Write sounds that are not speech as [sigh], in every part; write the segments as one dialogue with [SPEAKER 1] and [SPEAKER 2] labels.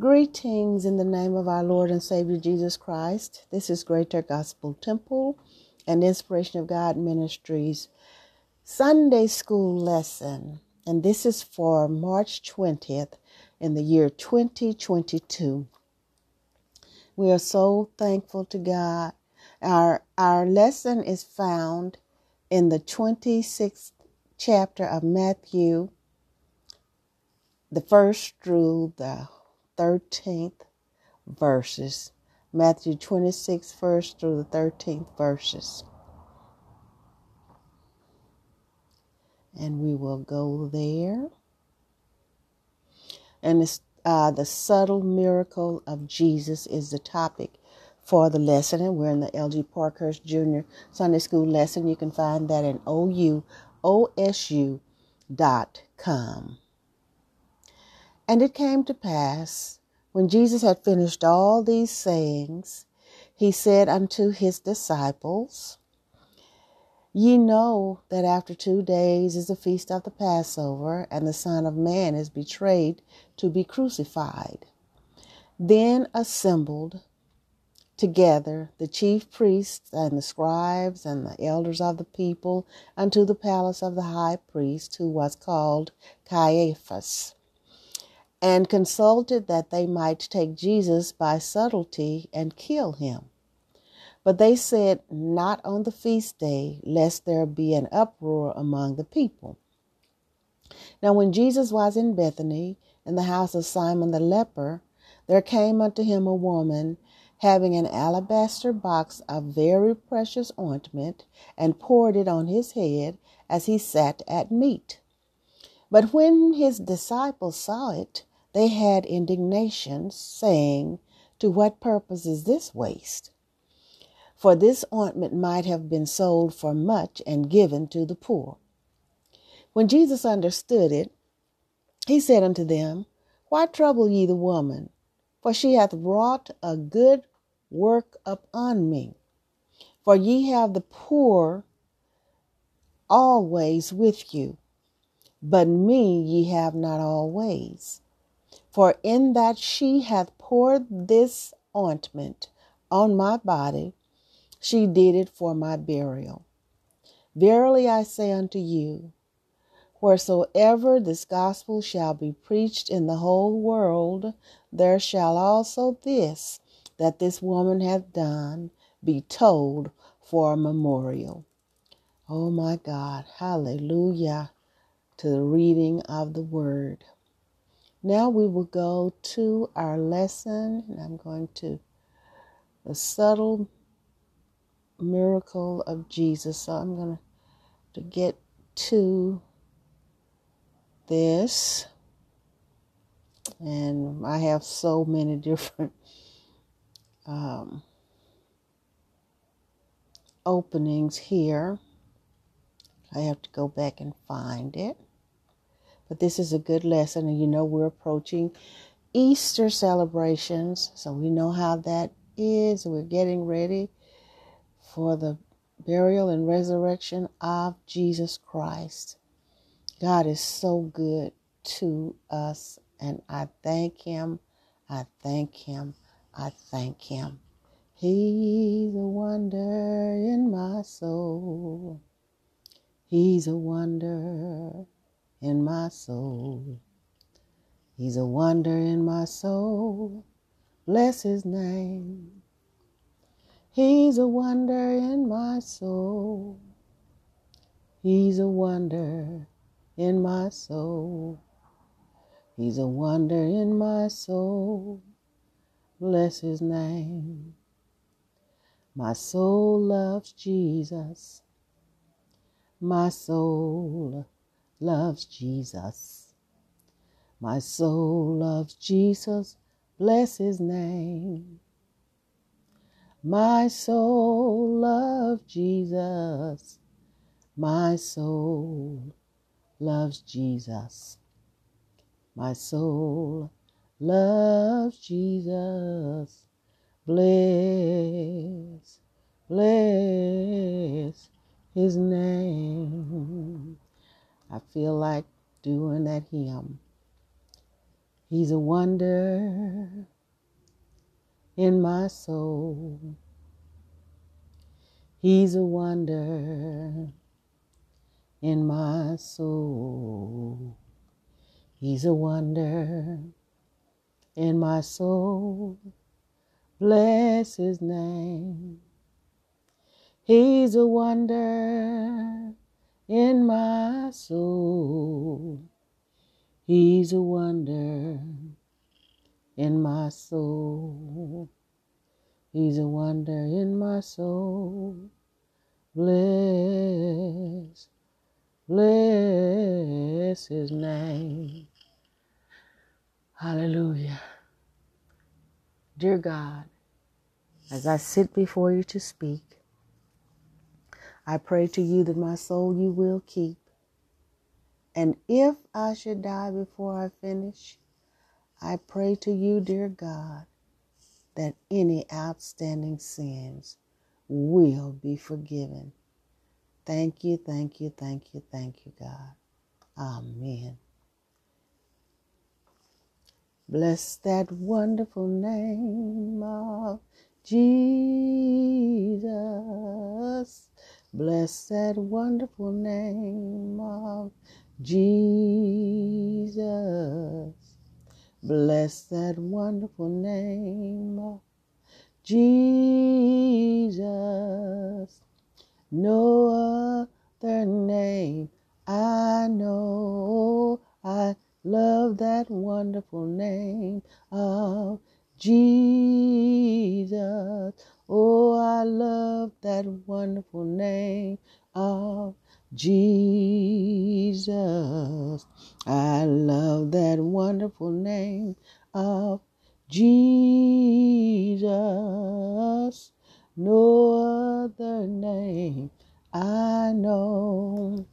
[SPEAKER 1] Greetings in the name of our Lord and Savior Jesus Christ. This is Greater Gospel Temple and Inspiration of God Ministries Sunday School lesson. And this is for March 20th in the year 2022. We are so thankful to God. Our, our lesson is found in the 26th chapter of Matthew, the first through the 13th verses. Matthew 26, first through the 13th verses. And we will go there. And it's, uh, the subtle miracle of Jesus is the topic for the lesson. And we're in the LG Parkhurst Jr. Sunday School lesson. You can find that in ouosu.com. And it came to pass, when Jesus had finished all these sayings, he said unto his disciples, Ye know that after two days is the feast of the Passover, and the Son of Man is betrayed to be crucified. Then assembled together the chief priests and the scribes and the elders of the people unto the palace of the high priest, who was called Caiaphas and consulted that they might take Jesus by subtlety and kill him. But they said, Not on the feast day, lest there be an uproar among the people. Now, when Jesus was in Bethany, in the house of Simon the leper, there came unto him a woman having an alabaster box of very precious ointment, and poured it on his head as he sat at meat. But when his disciples saw it, they had indignation, saying, To what purpose is this waste? For this ointment might have been sold for much and given to the poor. When Jesus understood it, he said unto them, Why trouble ye the woman? For she hath wrought a good work upon me. For ye have the poor always with you, but me ye have not always. For in that she hath poured this ointment on my body, she did it for my burial. Verily I say unto you, wheresoever this gospel shall be preached in the whole world, there shall also this that this woman hath done be told for a memorial. Oh my God, hallelujah to the reading of the word. Now we will go to our lesson, and I'm going to the subtle miracle of Jesus. So I'm going to get to this, and I have so many [laughs] different um, openings here. I have to go back and find it. But this is a good lesson, and you know we're approaching Easter celebrations, so we know how that is. We're getting ready for the burial and resurrection of Jesus Christ. God is so good to us, and I thank Him. I thank Him. I thank Him. He's a wonder in my soul. He's a wonder in my soul. He's a wonder in my soul. Bless his name. He's a wonder in my soul. He's a wonder in my soul. He's a wonder in my soul. Bless his name. My soul loves Jesus. My soul loves Jesus. My soul loves Jesus. Bless his name. My soul loves Jesus. My soul loves Jesus. My soul loves Jesus. Bless, bless his name. I feel like doing that hymn. He's a wonder in my soul. He's a wonder in my soul. He's a wonder in my soul. Bless his name. He's a wonder in my soul. He's a wonder in my soul. He's a wonder in my soul. Bless, bless his name. Hallelujah. Dear God, as I sit before you to speak, I pray to you that my soul you will keep. And if I should die before I finish, I pray to you, dear God, that any outstanding sins will be forgiven. Thank you, thank you, thank you, thank you, God. Amen. Bless that wonderful name of Jesus. Bless that wonderful name of Jesus. Bless that wonderful name of Jesus. No other name I know. I love that wonderful name of Jesus. Oh, I love that wonderful name of Jesus. I love that wonderful name of Jesus. No other name I know.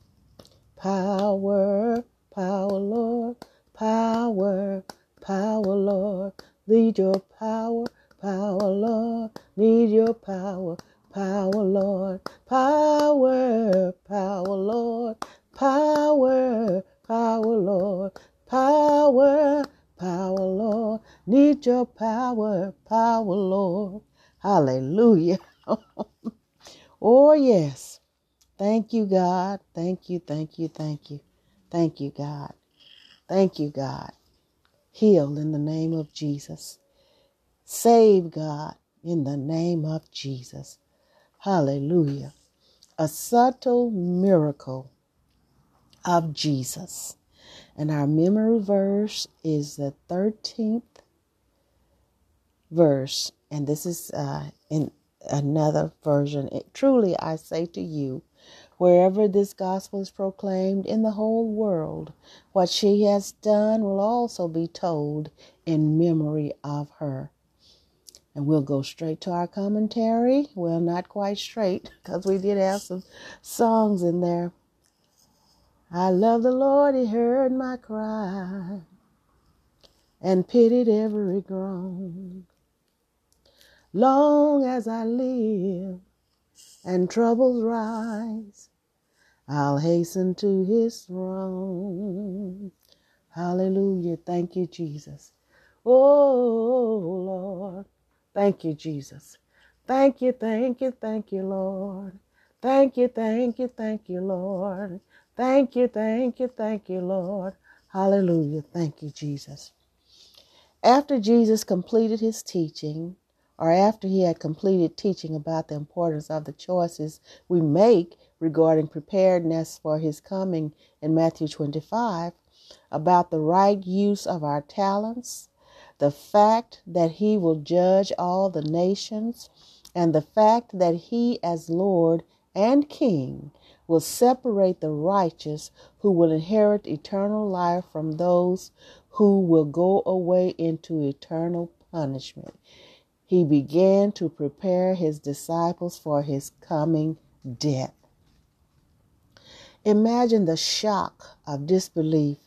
[SPEAKER 1] Power, power, Lord, power, power, Lord. Lead your power, power, Lord. Need your power, power, Lord. Power, power, Lord. Power, power, Lord. Power, power, Lord. Need your power, power, Lord. Hallelujah. [laughs] oh, yes. Thank you, God. Thank you, thank you, thank you. Thank you, God. Thank you, God. Heal in the name of Jesus. Save, God, in the name of Jesus. Hallelujah. A subtle miracle of Jesus. And our memory verse is the 13th verse. And this is uh, in another version. It, truly, I say to you, wherever this gospel is proclaimed in the whole world, what she has done will also be told in memory of her. And we'll go straight to our commentary. Well, not quite straight, because we did have some songs in there. I love the Lord, He heard my cry and pitied every groan. Long as I live and troubles rise, I'll hasten to His throne. Hallelujah. Thank you, Jesus. Oh, Lord. Thank you, Jesus. Thank you, thank you, thank you, Lord. Thank you, thank you, thank you, Lord. Thank you, thank you, thank you, Lord. Hallelujah. Thank you, Jesus. After Jesus completed his teaching, or after he had completed teaching about the importance of the choices we make regarding preparedness for his coming in Matthew 25, about the right use of our talents, the fact that he will judge all the nations, and the fact that he, as Lord and King, will separate the righteous who will inherit eternal life from those who will go away into eternal punishment. He began to prepare his disciples for his coming death. Imagine the shock of disbelief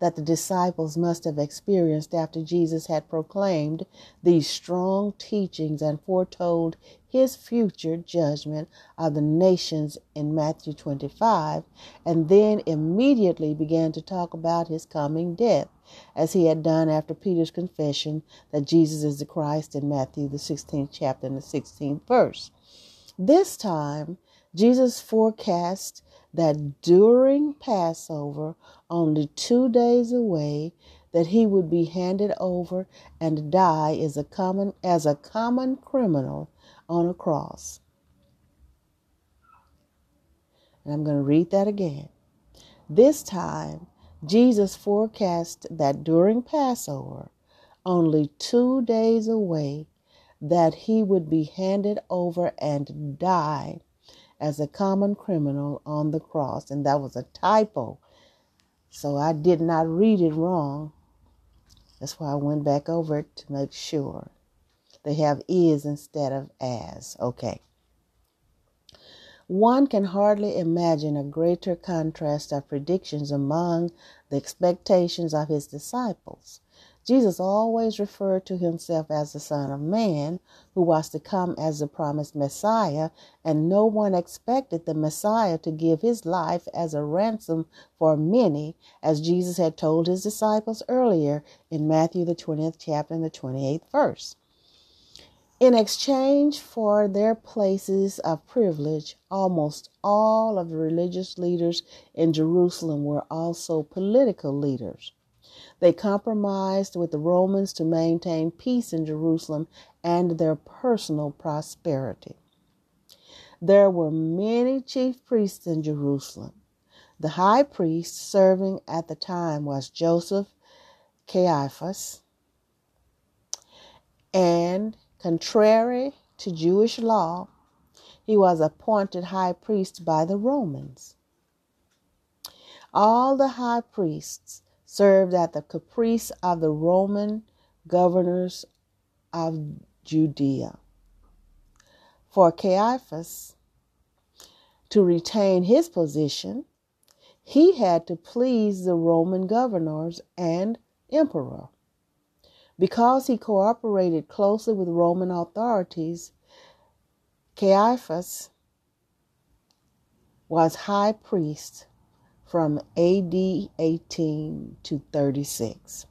[SPEAKER 1] that the disciples must have experienced after Jesus had proclaimed these strong teachings and foretold his future judgment of the nations in Matthew 25, and then immediately began to talk about his coming death. as he had done after Peter's confession that Jesus is the Christ in Matthew, the 16th chapter and the 16th verse. This time, Jesus forecast that during Passover, only two days away, that he would be handed over and die as a common as a common criminal on a cross. And I'm going to read that again. This time, Jesus forecast that during Passover, only two days away, that he would be handed over and die as a common criminal on the cross. And that was a typo. So I did not read it wrong. That's why I went back over it to make sure. They have is instead of as. Okay. One can hardly imagine a greater contrast of predictions among the expectations of his disciples. Jesus always referred to himself as the Son of Man, who was to come as the promised Messiah, and no one expected the Messiah to give his life as a ransom for many, as Jesus had told his disciples earlier in Matthew, the 20th chapter and the 28th verse. In exchange for their places of privilege, almost all of the religious leaders in Jerusalem were also political leaders. They compromised with the Romans to maintain peace in Jerusalem and their personal prosperity. There were many chief priests in Jerusalem. The high priest serving at the time was Joseph Caiaphas, and Contrary to Jewish law, he was appointed high priest by the Romans. All the high priests served at the caprice of the Roman governors of Judea. For Caiaphas to retain his position, he had to please the Roman governors and emperor. Because he cooperated closely with Roman authorities, Caiaphas was high priest from AD 18 to 36.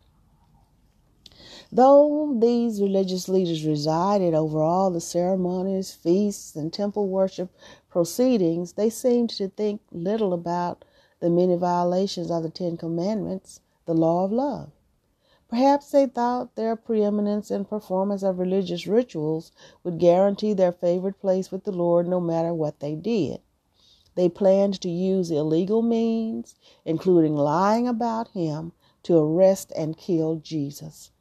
[SPEAKER 1] Though these religious leaders resided over all the ceremonies, feasts, and temple worship proceedings, they seemed to think little about the many violations of the Ten Commandments, the law of love. Perhaps they thought their preeminence in performance of religious rituals would guarantee their favored place with the Lord no matter what they did. They planned to use illegal means, including lying about him, to arrest and kill Jesus.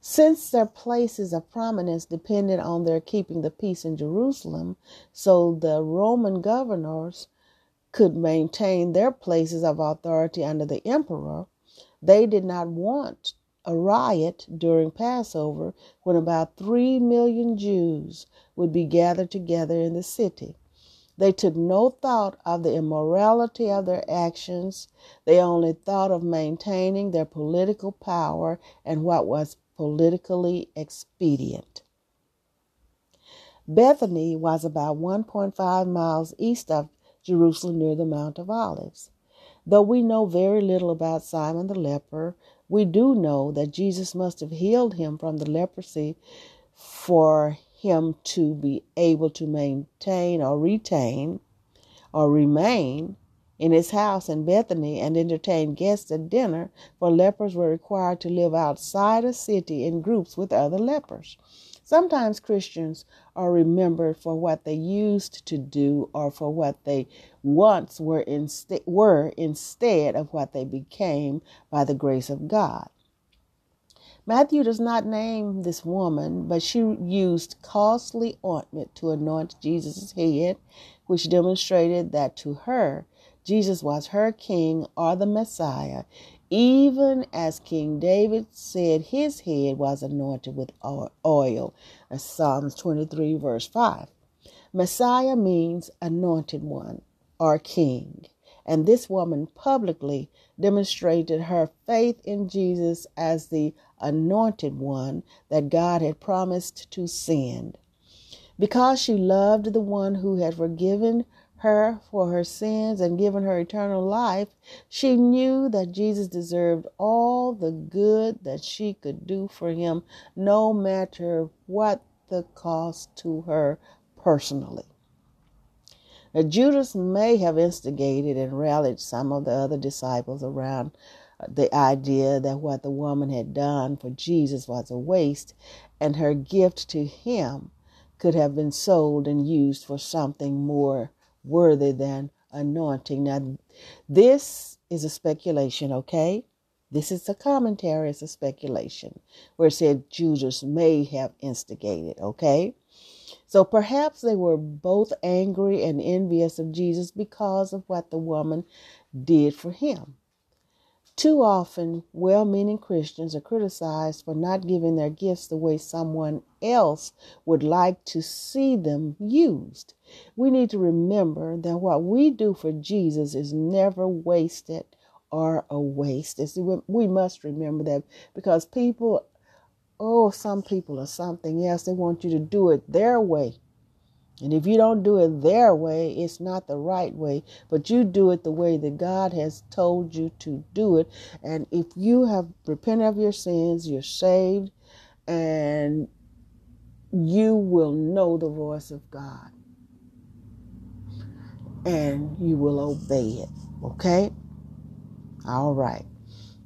[SPEAKER 1] Since their places of prominence depended on their keeping the peace in Jerusalem, so the Roman governors could maintain their places of authority under the emperor, they did not want a riot during Passover when about three million Jews would be gathered together in the city. They took no thought of the immorality of their actions. They only thought of maintaining their political power and what was politically expedient. Bethany was about 1.5 miles east of Jerusalem near the Mount of Olives. Though we know very little about Simon the leper, we do know that Jesus must have healed him from the leprosy for him to be able to maintain or retain or remain in his house in Bethany and entertain guests at dinner, for lepers were required to live outside a city in groups with other lepers. Sometimes Christians are remembered for what they used to do or for what they once were, inst- were instead of what they became by the grace of God. Matthew does not name this woman, but she used costly ointment to anoint Jesus' head, which demonstrated that to her, Jesus was her king or the Messiah, even as King David said his head was anointed with oil. That's Psalms 23, verse 5. Messiah means anointed one or king. And this woman publicly demonstrated her faith in Jesus as the anointed one that God had promised to send. Because she loved the one who had forgiven her for her sins and given her eternal life, she knew that Jesus deserved all the good that she could do for him, no matter what the cost to her personally. Now, Judas may have instigated and rallied some of the other disciples around uh, the idea that what the woman had done for Jesus was a waste, and her gift to him could have been sold and used for something more worthy than anointing. Now, this is a speculation, okay? This is a commentary, it's a speculation where it said Judas may have instigated, okay? So perhaps they were both angry and envious of Jesus because of what the woman did for him. Too often, well meaning Christians are criticized for not giving their gifts the way someone else would like to see them used. We need to remember that what we do for Jesus is never wasted or a waste. we must remember that because people, oh, some people are something else. They want you to do it their way. And if you don't do it their way, it's not the right way, but you do it the way that God has told you to do it. And if you have repented of your sins, you're saved, and you will know the voice of God. And you will obey it. Okay? All right.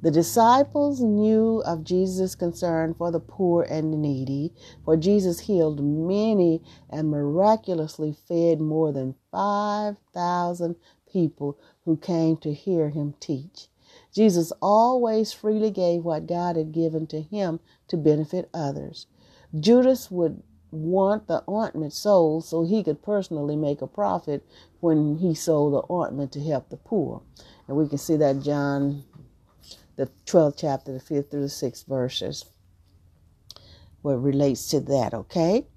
[SPEAKER 1] The disciples knew of Jesus' concern for the poor and needy, for Jesus healed many and miraculously fed more than 5,000 people who came to hear him teach. Jesus always freely gave what God had given to him to benefit others. Judas would want the ointment sold so he could personally make a profit when he sold the ointment to help the poor. And we can see that John the 12th chapter, the 5th through the 6th verses, what relates to that, okay?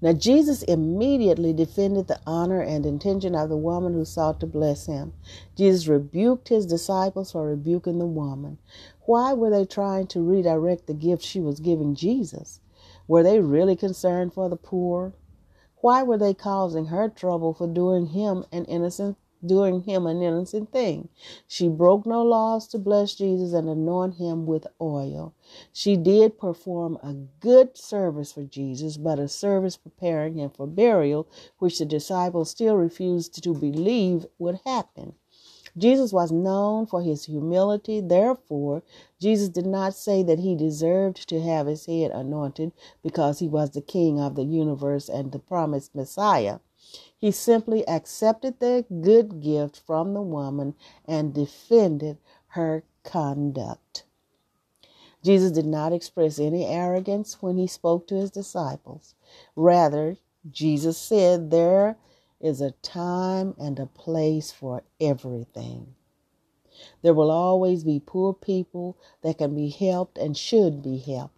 [SPEAKER 1] Now, Jesus immediately defended the honor and intention of the woman who sought to bless him. Jesus rebuked his disciples for rebuking the woman. Why were they trying to redirect the gift she was giving Jesus? Were they really concerned for the poor? Why were they causing her trouble for doing him an innocent doing him an innocent thing. She broke no laws to bless Jesus and anoint him with oil. She did perform a good service for Jesus, but a service preparing him for burial, which the disciples still refused to believe would happen. Jesus was known for his humility. Therefore, Jesus did not say that he deserved to have his head anointed because he was the king of the universe and the promised Messiah. He simply accepted the good gift from the woman and defended her conduct. Jesus did not express any arrogance when he spoke to his disciples. Rather, Jesus said there is a time and a place for everything. There will always be poor people that can be helped and should be helped.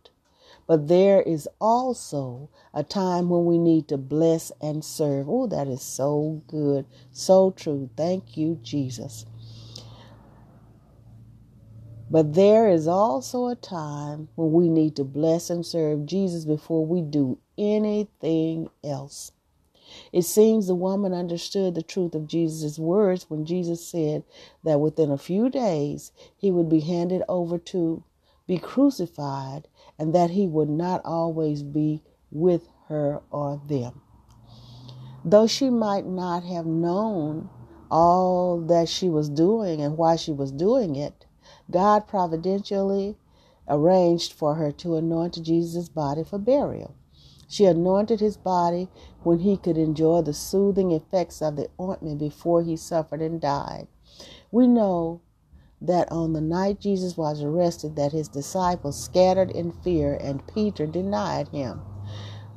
[SPEAKER 1] But there is also a time when we need to bless and serve. Oh, that is so good, so true. Thank you, Jesus. But there is also a time when we need to bless and serve Jesus before we do anything else. It seems the woman understood the truth of Jesus' words when Jesus said that within a few days he would be handed over to be crucified and that he would not always be with her or them. Though she might not have known all that she was doing and why she was doing it, God providentially arranged for her to anoint Jesus' body for burial. She anointed his body when he could enjoy the soothing effects of the ointment before he suffered and died. We know that on the night Jesus was arrested that his disciples scattered in fear and Peter denied him.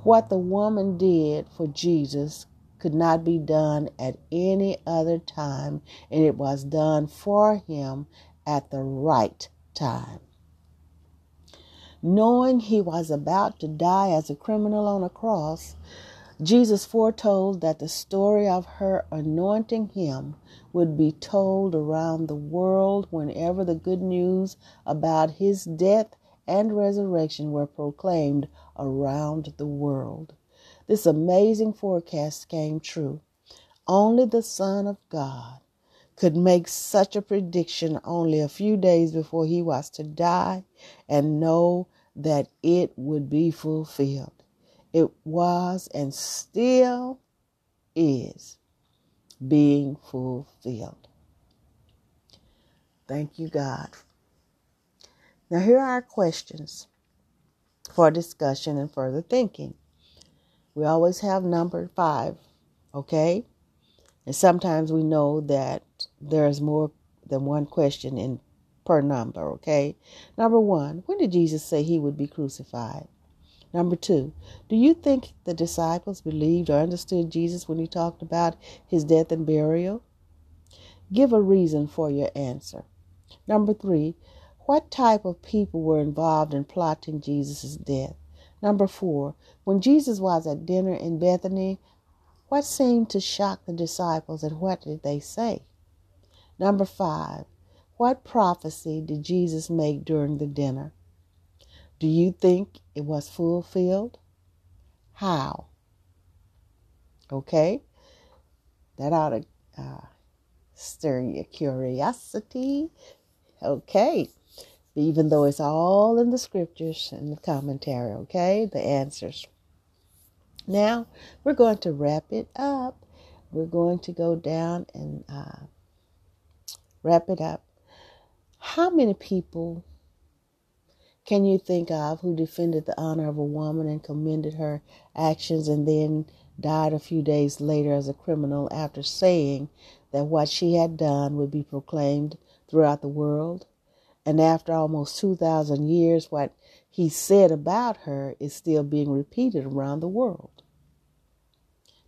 [SPEAKER 1] What the woman did for Jesus could not be done at any other time and it was done for him at the right time. Knowing he was about to die as a criminal on a cross, Jesus foretold that the story of her anointing him would be told around the world whenever the good news about his death and resurrection were proclaimed around the world. This amazing forecast came true. Only the Son of God could make such a prediction only a few days before he was to die and know that it would be fulfilled. It was and still is being fulfilled. Thank you, God. Now, here are our questions for discussion and further thinking. We always have number five, okay? And sometimes we know that there's more than one question in per number, okay? Number one, when did Jesus say he would be crucified? Number two, do you think the disciples believed or understood Jesus when he talked about his death and burial? Give a reason for your answer. Number three, what type of people were involved in plotting Jesus' death? Number four, when Jesus was at dinner in Bethany, what seemed to shock the disciples and what did they say? Number five, what prophecy did Jesus make during the dinner? Do you think it was fulfilled? How? Okay, that ought to uh, stir your curiosity. Okay, even though it's all in the scriptures and the commentary, okay, the answers. Now we're going to wrap it up. We're going to go down and uh, wrap it up. How many people can you think of who defended the honor of a woman and commended her actions and then died a few days later as a criminal after saying that what she had done would be proclaimed throughout the world? And after almost 2,000 years, what he said about her is still being repeated around the world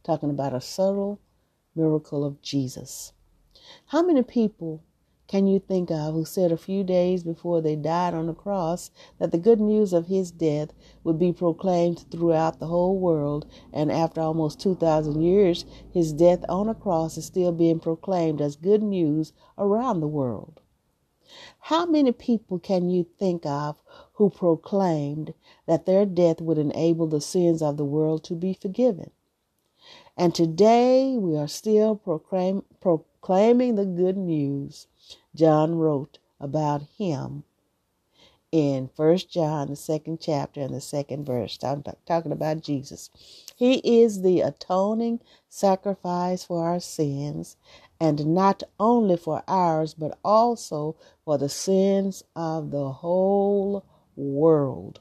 [SPEAKER 1] talking about a subtle miracle of Jesus. How many people can you think of who said a few days before they died on the cross that the good news of his death would be proclaimed throughout the whole world, and after almost 2,000 years, his death on a cross is still being proclaimed as good news around the world? How many people can you think of who proclaimed that their death would enable the sins of the world to be forgiven? And today we are still proclaim, proclaiming the good news John wrote about him in First John, the second chapter and the second verse. I'm talking about Jesus. He is the atoning sacrifice for our sins, and not only for ours, but also for the sins of the whole world.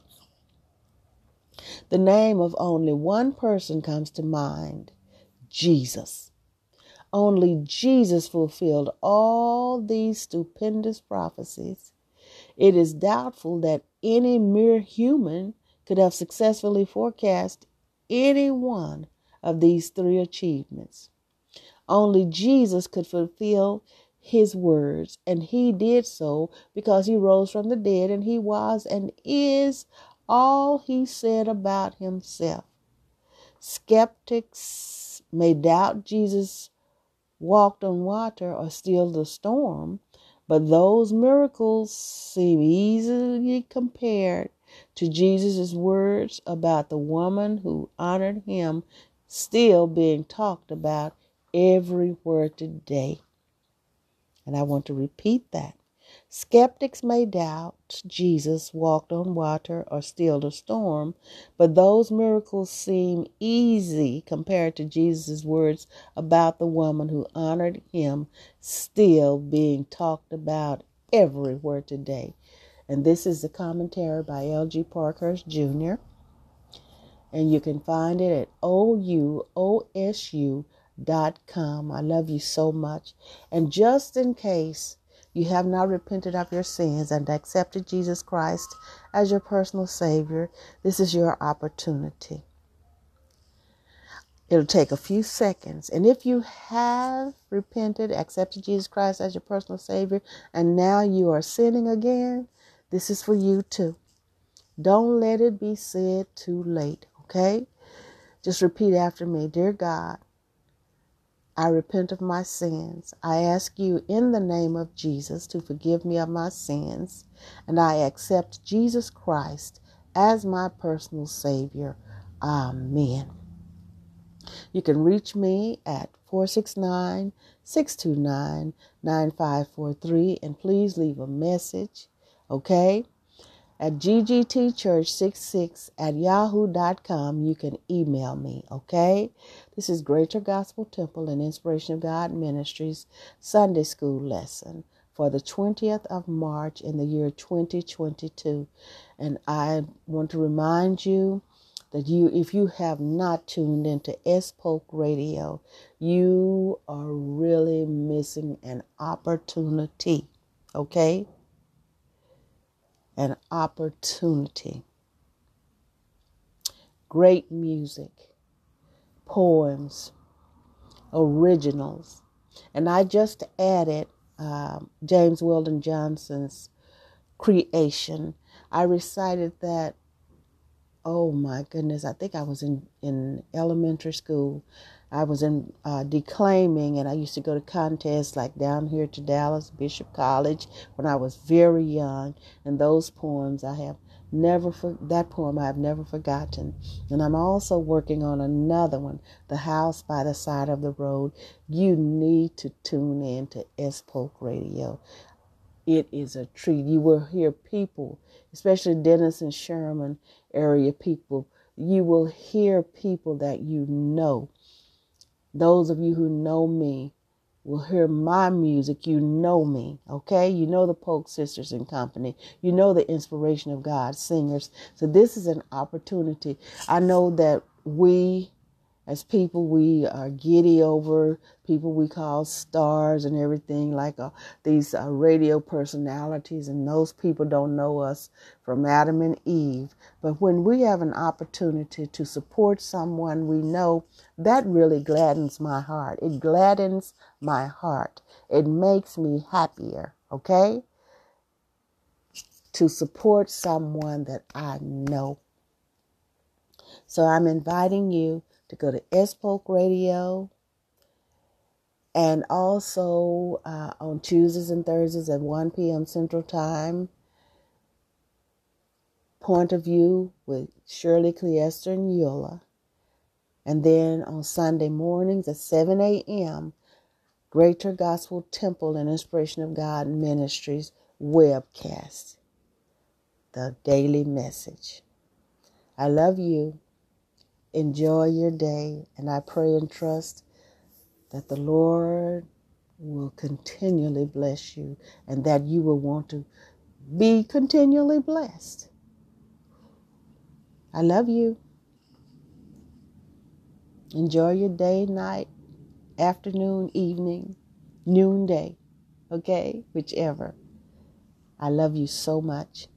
[SPEAKER 1] The name of only one person comes to mind Jesus. Only Jesus fulfilled all these stupendous prophecies. It is doubtful that any mere human could have successfully forecast any one of these three achievements. Only Jesus could fulfill his words, and he did so because he rose from the dead and he was and is all he said about himself. Skeptics may doubt Jesus walked on water or stilled the storm, but those miracles seem easily compared to Jesus' words about the woman who honored him still being talked about everywhere today. And I want to repeat that. Skeptics may doubt Jesus walked on water or stilled a storm, but those miracles seem easy compared to Jesus' words about the woman who honored him still being talked about everywhere today. And this is the commentary by L.G. Parkhurst Jr. And you can find it at ouosu.com. I love you so much. And just in case you have not repented of your sins and accepted Jesus Christ as your personal Savior, this is your opportunity. It'll take a few seconds. And if you have repented, accepted Jesus Christ as your personal Savior, and now you are sinning again, this is for you too. Don't let it be said too late, okay? Just repeat after me Dear God, I repent of my sins. I ask you in the name of Jesus to forgive me of my sins, and I accept Jesus Christ as my personal Savior. Amen. You can reach me at 469 629 9543 and please leave a message, okay? At ggtchurch66 at yahoo.com, you can email me, okay? This is Greater Gospel Temple and Inspiration of God Ministries Sunday School lesson for the 20th of March in the year 2022. And I want to remind you that you if you have not tuned into SPOKE Radio, you are really missing an opportunity. Okay? An opportunity. Great music, poems, originals. And I just added um, James Weldon Johnson's creation. I recited that oh my goodness, I think I was in, in elementary school. I was in uh, declaiming, and I used to go to contests like down here to Dallas Bishop College when I was very young. And those poems I have never for that poem I have never forgotten. And I'm also working on another one, The House by the Side of the Road. You need to tune in to SPOKE Radio. It is a treat. You will hear people, especially Denison and Sherman area people. You will hear people that you know. Those of you who know me will hear my music. You know me, okay? You know the Polk Sisters and Company. You know the Inspiration of God singers. So this is an opportunity. I know that we as people we are giddy over people we call stars and everything like uh, these uh, radio personalities and those people don't know us from adam and eve. But when we have an opportunity to support someone we know that really gladdens my heart. It gladdens my heart. It makes me happier okay? To support someone that i know. So i'm inviting you to go to SPOKE Radio and also uh, on Tuesdays and Thursdays at 1 p.m. Central Time. Point of View with Shirley Cleester and Eula. And then on Sunday mornings at 7 a.m., Greater Gospel Temple and Inspiration of God Ministries webcast. The daily message. I love you. Enjoy your day, and I pray and trust that the Lord will continually bless you and that you will want to be continually blessed. I love you. Enjoy your day, night, afternoon, evening, noonday, okay? Whichever. I love you so much.